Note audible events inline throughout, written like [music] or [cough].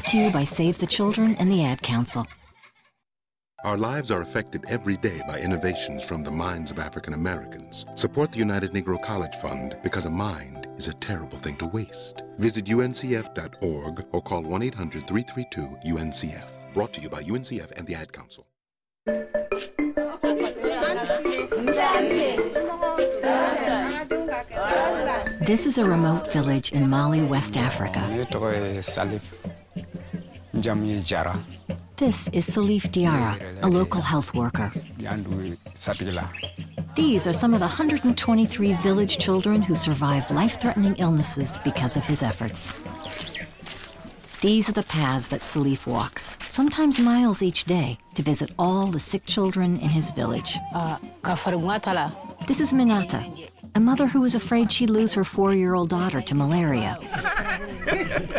Brought to you by Save the Children and the Ad Council. Our lives are affected every day by innovations from the minds of African Americans. Support the United Negro College Fund because a mind is a terrible thing to waste. Visit uncf.org or call 1 800 332 UNCF. Brought to you by UNCF and the Ad Council. This is a remote village in Mali, West Africa. This is Salif Diara, a local health worker. These are some of the 123 village children who survive life threatening illnesses because of his efforts. These are the paths that Salif walks, sometimes miles each day, to visit all the sick children in his village. Uh, this is Minata, a mother who was afraid she'd lose her four year old daughter to malaria.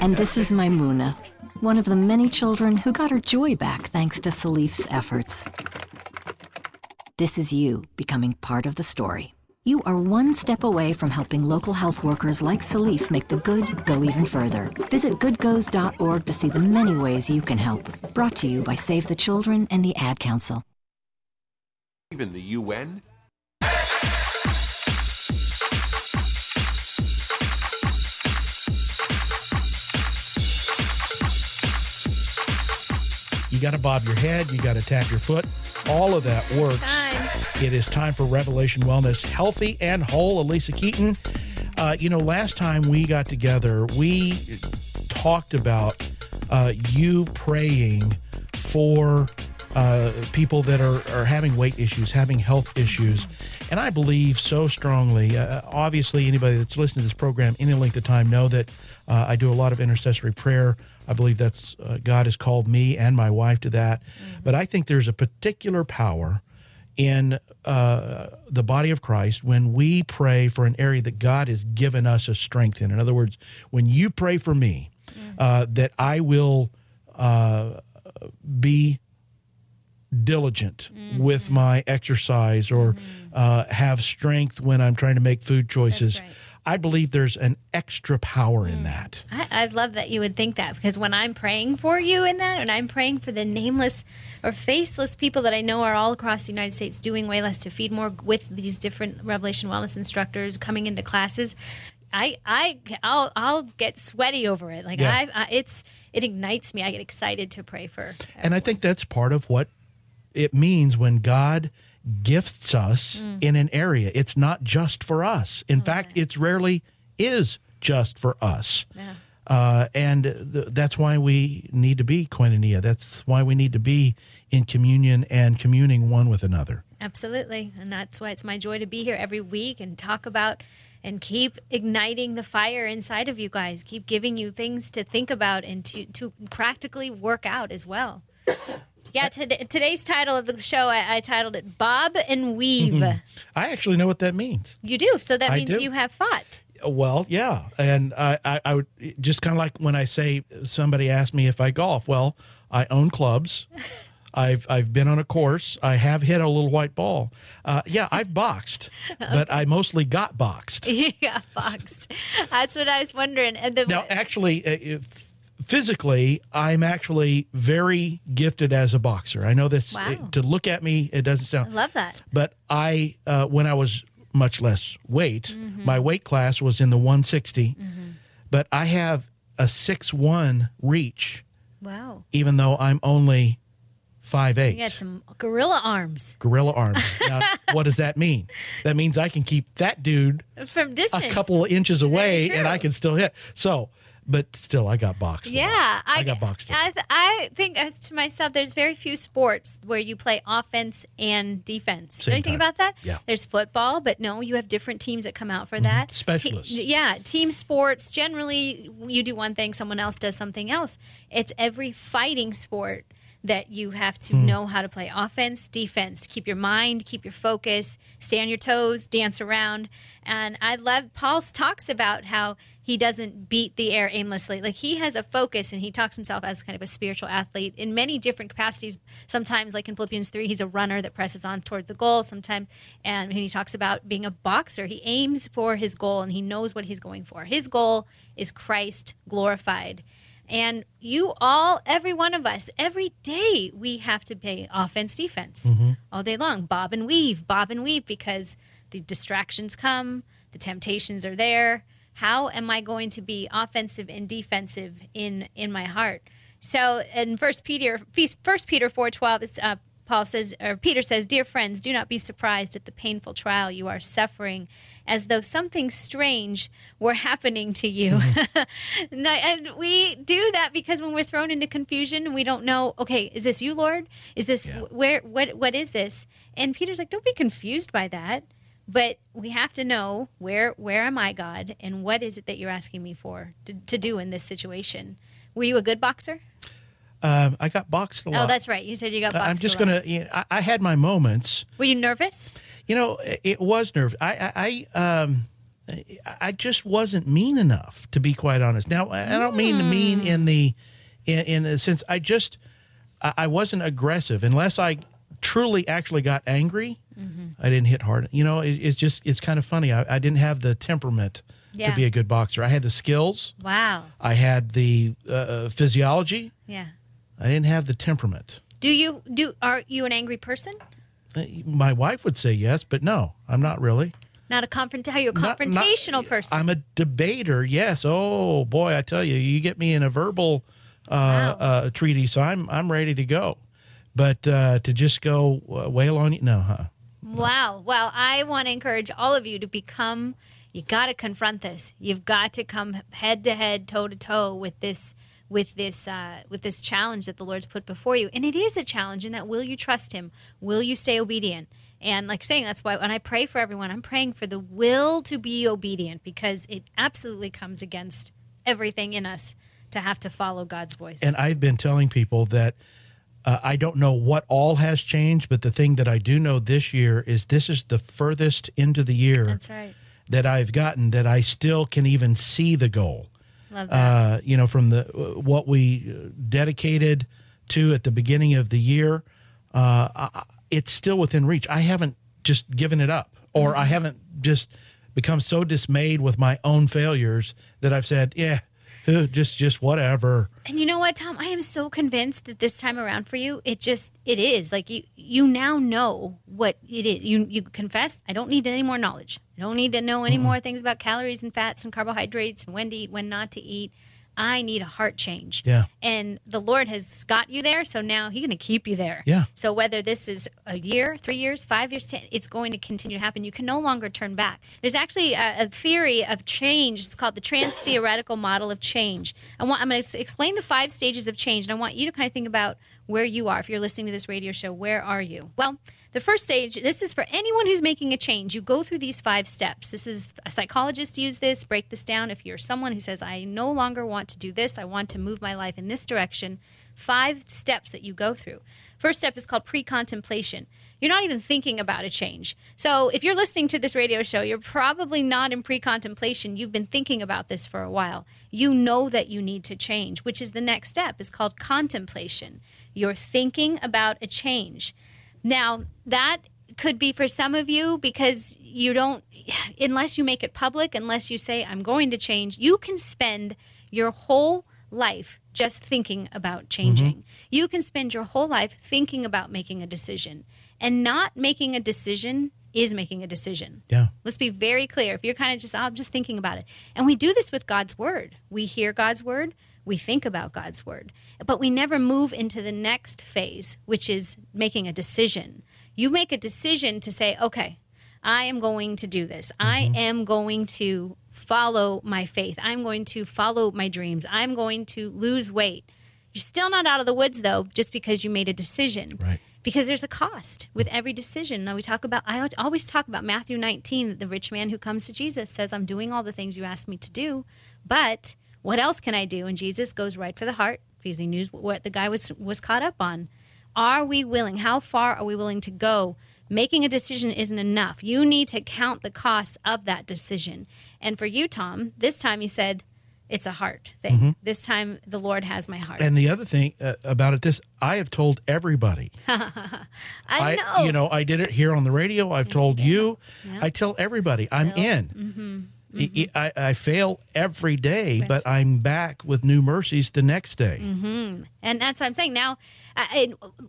and this is Maimuna, one of the many children who got her joy back thanks to Salif's efforts. This is you becoming part of the story. You are one step away from helping local health workers like Salif make the good go even further. Visit goodgoes.org to see the many ways you can help. Brought to you by Save the Children and the Ad Council. Even the UN got to bob your head, you got to tap your foot. All of that works. Time. It is time for Revelation Wellness Healthy and Whole. Alisa Keeton. Uh, you know, last time we got together, we talked about uh, you praying for uh, people that are, are having weight issues, having health issues. And I believe so strongly, uh, obviously, anybody that's listening to this program any length of time know that uh, I do a lot of intercessory prayer. I believe that's uh, God has called me and my wife to that. But I think there's a particular power in uh, the body of Christ when we pray for an area that God has given us a strength in. In other words, when you pray for me, uh, that I will uh, be diligent with my exercise or uh, have strength when I'm trying to make food choices. right. I believe there's an extra power in hmm. that. I, I love that you would think that because when I'm praying for you in that, and I'm praying for the nameless or faceless people that I know are all across the United States doing way less to feed more with these different Revelation Wellness instructors coming into classes, I I I'll I'll get sweaty over it. Like Yeah. I, I it's it ignites me. I get excited to pray for. And I think that's part of what it means when God gifts us Mm. in an area. It's not just for us. In fact, it's rarely is just for us. Yeah. Uh, and th- that's why we need to be koinonia. That's why we need to be in communion and communing one with another. Absolutely. And that's why it's my joy to be here every week and talk about and keep igniting the fire inside of you guys. Keep giving you things to think about and to, to practically work out as well. Yeah, tod- today's title of the show, I, I titled it Bob and Weave. I actually know what that means. You do. So that I means do. you have fought. Well, yeah, and I, I, I would just kind of like when I say somebody asked me if I golf. Well, I own clubs. [laughs] I've I've been on a course. I have hit a little white ball. Uh, yeah, I've boxed, [laughs] but I mostly got boxed. [laughs] you got boxed. That's what I was wondering. And the, Now, actually, uh, if, physically, I'm actually very gifted as a boxer. I know this Wow. it- to look at me. It doesn't sound. I love that. But I, uh, when I was much less weight, Mm-hmm. my weight class was in the 160. But I have a six one reach, Wow. even though I'm only five eight. You got some gorilla arms Gorilla arms. [laughs] Now, what does that mean? That means I can keep that dude from distance. a couple of inches away, and. I can still hit. So, but still, I got boxed. Yeah, I, got boxed. I, th- I think as to myself, there's very few sports where you play offense and defense. Same Don't you think about that? Yeah. Mm-hmm. There's football, but no, you have different teams that come out for that. Specialists. Te- yeah, team sports. Generally, you do one thing, someone else does something else. It's every fighting sport that you have to Hmm. know how to play offense, defense, keep your mind, keep your focus, stay on your toes, dance around. And I love Paul's talks about how he doesn't beat the air aimlessly. Like he has a focus and he talks himself as kind of a spiritual athlete in many different capacities. Sometimes like in Philippians 3, he's a runner that presses on towards the goal. Sometimes and he talks about being a boxer, he aims for his goal and he knows what he's going for. His goal is Christ glorified. And you all, every one of us, every day we have to play offense, defense Mm-hmm. all day long. Bob and weave, bob and weave, because the distractions come, the temptations are there. How am I going to be offensive and defensive in in my heart? So in First Peter, First Peter four twelve, uh, Paul says, or Peter says, "Dear friends, do not be surprised at the painful trial you are suffering, as though something strange were happening to you." [laughs] No, and we do that because when we're thrown into confusion, we don't know. Okay, is this you, Lord? Is this where? What? What is this? And Peter's like, "Don't be confused by that." But we have to know where where am I, God, and what is it that you're asking me for to, to do in this situation? Were you a good boxer? Um, I got boxed a lot. Oh, that's right. You said you got boxed. I'm just a gonna. You know, I, I had my moments. Were you nervous? You know, it was nerve. I, I, I, um, I just wasn't mean enough, to be quite honest. Now, I don't mean to mean in the, in, in the sense I just, I wasn't aggressive unless I truly actually got angry. I didn't hit hard. You know, it, it's just it's kind of funny. I, I didn't have the temperament Yeah. to be a good boxer. I had the skills. Wow. I had the uh, physiology. Yeah. I didn't have the temperament. Do you do? Are you an angry person? Uh, My wife would say yes, but no, I'm not really. Not a confront. Are you a Not- not- confrontational person? I'm a debater. Yes. Oh boy, I tell you, you get me in a verbal uh, Wow. uh, treaty, so I'm I'm ready to go. But uh, to just go uh, wail on you, no, huh? Wow. Well, I want to encourage all of you to become, you got to confront this. You've got to come head to head, toe to toe with this. With this, uh, with this challenge that the Lord's put before you, and it is a challenge. In that, will you trust Him? Will you stay obedient? And like you're saying, that's why when I pray for everyone, I'm praying for the will to be obedient because it absolutely comes against everything in us to have to follow God's voice. And I've been telling people that uh, I don't know what all has changed, but the thing that I do know this year is this is the furthest into the year right. that I've gotten that I still can even see the goal. Love that. uh, you know, from the what we dedicated to at the beginning of the year, uh, I, it's still within reach. I haven't just given it up, or I haven't just become so dismayed with my own failures that I've said, "Yeah, uh, just just whatever." And you know what, Tom? I am so convinced that this time around for you, it just it is like you you now know what it is. You you confess. I don't need any more knowledge. I don't need to know any more things about calories and fats and carbohydrates and when to eat, when not to eat. I need a heart change. Yeah. And the Lord has got you there, so now He's going to keep you there. Yeah. So whether this is a year, three years, five years, ten, it's going to continue to happen. You can no longer turn back. There's actually a, a theory of change. It's called the trans theoretical model of change. I want, I'm going to explain the five stages of change, and I want you to kind of think about where you are. If you're listening to this radio show, where are you? Well, the first stage, this is for anyone who's making a change. You go through these five steps. This is a psychologist use this, break this down. If you're someone who says, I no longer want to do this, I want to move my life in this direction, five steps that you go through. First step is called pre contemplation. You're not even thinking about a change. So if you're listening to this radio show, you're probably not in pre contemplation. You've been thinking about this for a while. You know that you need to change, which is the next step, is called contemplation. You're thinking about a change. Now, that could be for some of you because you don't, unless you make it public, unless you say, I'm going to change, you can spend your whole life just thinking about changing. Mm-hmm. You can spend your whole life thinking about making a decision. And not making a decision is making a decision. Yeah. Let's be very clear. If you're kind of just, oh, I'm just thinking about it. And we do this with God's word. We hear God's word, we think about God's word, but we never move into the next phase, which is making a decision. You make a decision to say, okay, I am going to do this. I mm-hmm. am going to follow my faith. I'm going to follow my dreams. I'm going to lose weight. You're still not out of the woods, though, just because you made a decision Right. Because there's a cost with every decision. Now we talk about I always talk about Matthew 19, that the rich man who comes to Jesus says, "I'm doing all the things you asked me to do, but what else can I do?" And Jesus goes right for the heart because he knew what the guy was was caught up on. Are we willing? How far are we willing to go? Making a decision isn't enough. You need to count the costs of that decision. And for you, Tom, this time you said it's a heart thing. This time the Lord has my heart. And the other thing uh, about it, this I have told everybody. [laughs] I know. you know, I did it here on the radio. I've told you. I tell everybody I'm in. I, I, I fail every day, but I'm back with new mercies the next day. And that's what I'm saying. Now, uh,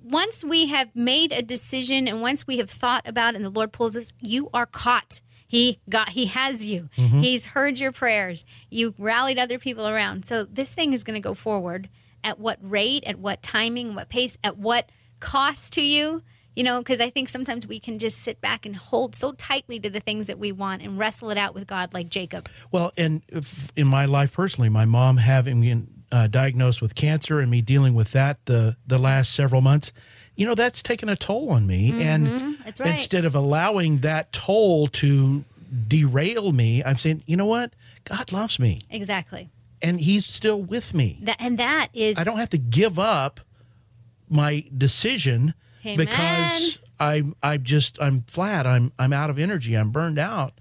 once we have made a decision and once we have thought about it and the Lord pulls us, you are caught. He got he has you. He's heard your prayers. You rallied other people around. So this thing is going to go forward at what rate, at what timing, what pace, at what cost to you? You know, because I think sometimes we can just sit back and hold so tightly to the things that we want and wrestle it out with God like Jacob. Well, and in my life personally, my mom having been uh, diagnosed with cancer and me dealing with that the the last several months, you know, that's taken a toll on me. And Mm-hmm. That's right. instead of allowing that toll to derail me, I'm saying, you know what? God loves me, Exactly. and He's still with me. That and that is I don't have to give up my decision Amen. because I'm I'm just I'm flat. I'm I'm out of energy. I'm burned out.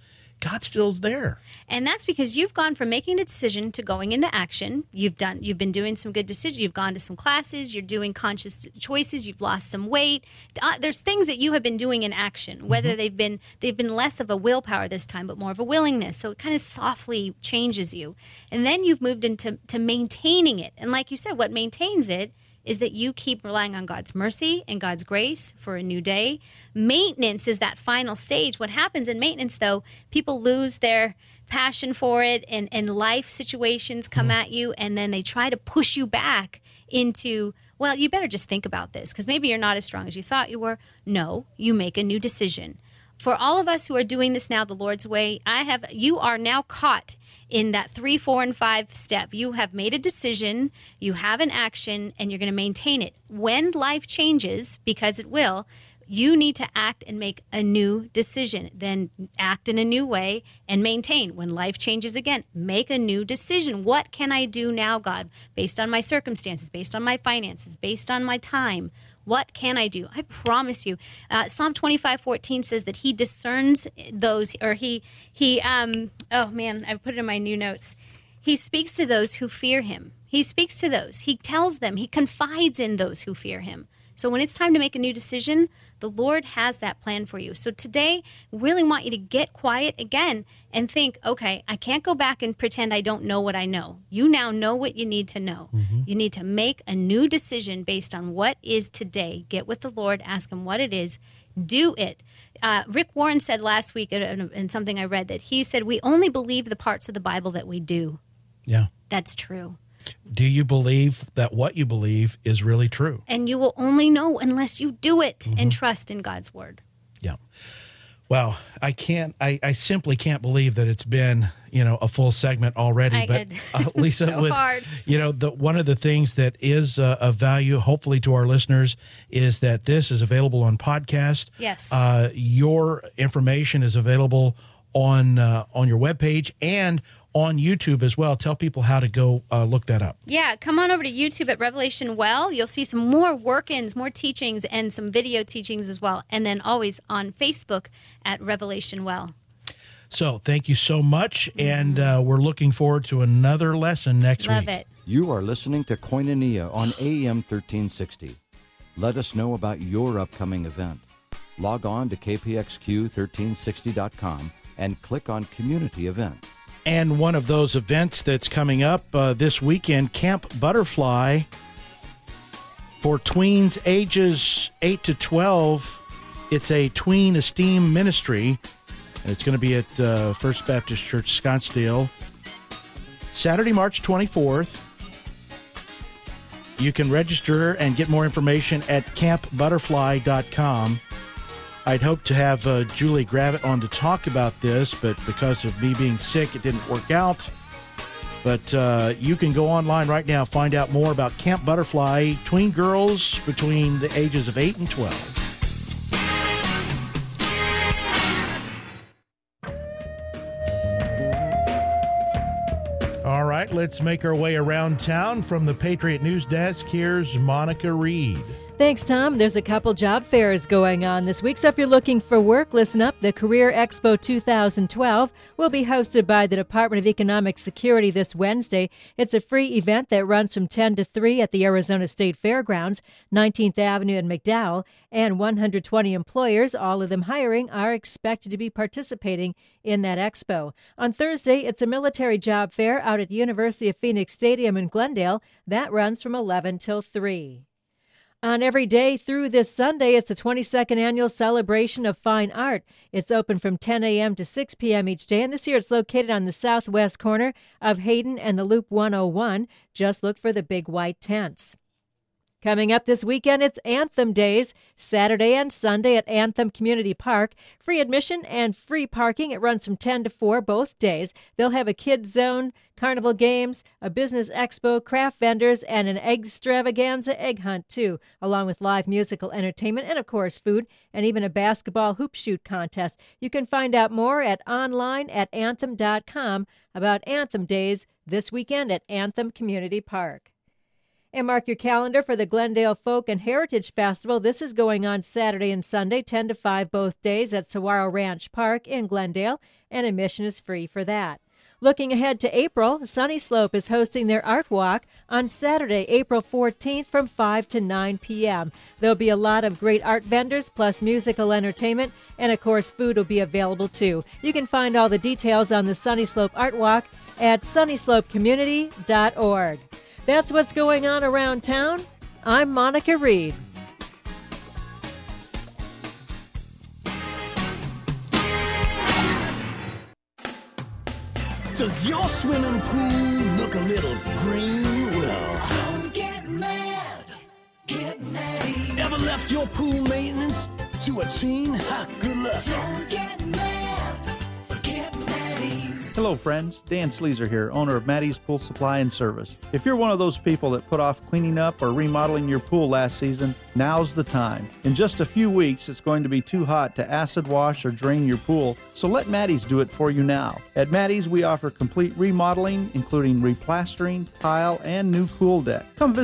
God still's there. And that's because you've gone from making a decision to going into action. You've done you've been doing some good decisions. You've gone to some classes, you're doing conscious choices, you've lost some weight. Uh, there's things that you have been doing in action, whether they've been they've been less of a willpower this time but more of a willingness. So it kind of softly changes you. And then you've moved into to maintaining it. And like you said, what maintains it is that you keep relying on God's mercy and God's grace for a new day. Maintenance is that final stage. What happens in maintenance, though, people lose their passion for it and, and life situations come mm-hmm. at you and then they try to push you back into well you better just think about this because maybe you're not as strong as you thought you were no you make a new decision for all of us who are doing this now the lord's way i have you are now caught in that three four and five step. You have made a decision you have an action and you're going to maintain it. When life changes because it will you need to act and make a new decision. Then act in a new way and maintain. When life changes again make a new decision. What can i do now god? Based on my circumstances based on my finances based on my time what can I do? I promise you. Uh, Psalm twenty five fourteen says that he discerns those, or he, he, um, oh man, I put it in my new notes. He speaks to those who fear him. He speaks to those. He tells them, he confides in those who fear him. So when it's time to make a new decision, the Lord has that plan for you. So today, really want you to get quiet again and think, okay, I can't go back and pretend I don't know what I know. You now know what you need to know. You need to make a new decision based on what is today. Get with the Lord, ask him what it is, do it. Uh, Rick Warren said last week in, in something I read that he said, We only believe the parts of the Bible that we do. Yeah. That's true. Do you believe that what you believe is really true? And you will only know unless you do it and trust in God's word. Yeah. Well, I can't. I, I simply can't believe that it's been you know a full segment already. I- but uh, [laughs] Lisa, so with hard. you know the one of the things that is uh, of value, hopefully to our listeners, is that this is available on podcast. Yes. Uh, your information is available on uh, on your webpage and on YouTube as well. Tell people how to go uh, look that up. Yeah, come on over to YouTube at Revelation Well. You'll see some more work ins, more teachings, and some video teachings as well. And then always on Facebook at Revelation Well. So thank you so much, and uh, we're looking forward to another lesson next Love week. it. You are listening to Koinonia on AM 1360. Let us know about your upcoming event. Log on to kpxq1360.com and click on Community Events. And one of those events that's coming up uh, this weekend, Camp Butterfly, for tweens ages 8 to 12. It's a tween esteem ministry, and it's going to be at uh, First Baptist Church, Scottsdale, Saturday, March 24th. You can register and get more information at campbutterfly.com. I'd hoped to have uh, Julie Gravitt on to talk about this, but because of me being sick, it didn't work out. But uh, you can go online right now, find out more about Camp Butterfly, tween girls between the ages of 8 and 12. All right, let's make our way around town from the Patriot News Desk. Here's Monica Reed. Thanks, Tom. There's a couple job fairs going on this week, so if you're looking for work, listen up. The Career Expo 2012 will be hosted by the Department of Economic Security this Wednesday. It's a free event that runs from 10 to 3 at the Arizona State Fairgrounds, 19th Avenue and McDowell, and 120 employers, all of them hiring, are expected to be participating in that expo. On Thursday, it's a military job fair out at University of Phoenix Stadium in Glendale. That runs from 11 till 3. On every day through this Sunday, it's the 22nd annual celebration of fine art. It's open from 10 a.m. to 6 p.m. each day, and this year it's located on the southwest corner of Hayden and the Loop 101. Just look for the big white tents. Coming up this weekend, it's Anthem Days, Saturday and Sunday at Anthem Community Park. Free admission and free parking. It runs from 10 to 4 both days. They'll have a kids zone, carnival games, a business expo, craft vendors, and an extravaganza egg hunt, too, along with live musical entertainment and, of course, food, and even a basketball hoop shoot contest. You can find out more at online at anthem.com about Anthem Days this weekend at Anthem Community Park. And mark your calendar for the Glendale Folk and Heritage Festival. This is going on Saturday and Sunday, 10 to 5 both days at Saguaro Ranch Park in Glendale, and admission is free for that. Looking ahead to April, Sunny Slope is hosting their art walk on Saturday, April 14th from 5 to 9 p.m. There'll be a lot of great art vendors plus musical entertainment, and of course, food will be available too. You can find all the details on the Sunny Slope Art Walk at sunnyslopecommunity.org. That's what's going on around town. I'm Monica Reed. Does your swimming pool look a little green? Well, don't get mad. Get mad. Ever left your pool maintenance to a teen? Ha, good luck. Don't get mad. Hello, friends. Dan Sleezer here, owner of Maddie's Pool Supply and Service. If you're one of those people that put off cleaning up or remodeling your pool last season, now's the time. In just a few weeks, it's going to be too hot to acid wash or drain your pool, so let Maddie's do it for you now. At Maddie's, we offer complete remodeling, including replastering, tile, and new pool deck. Come visit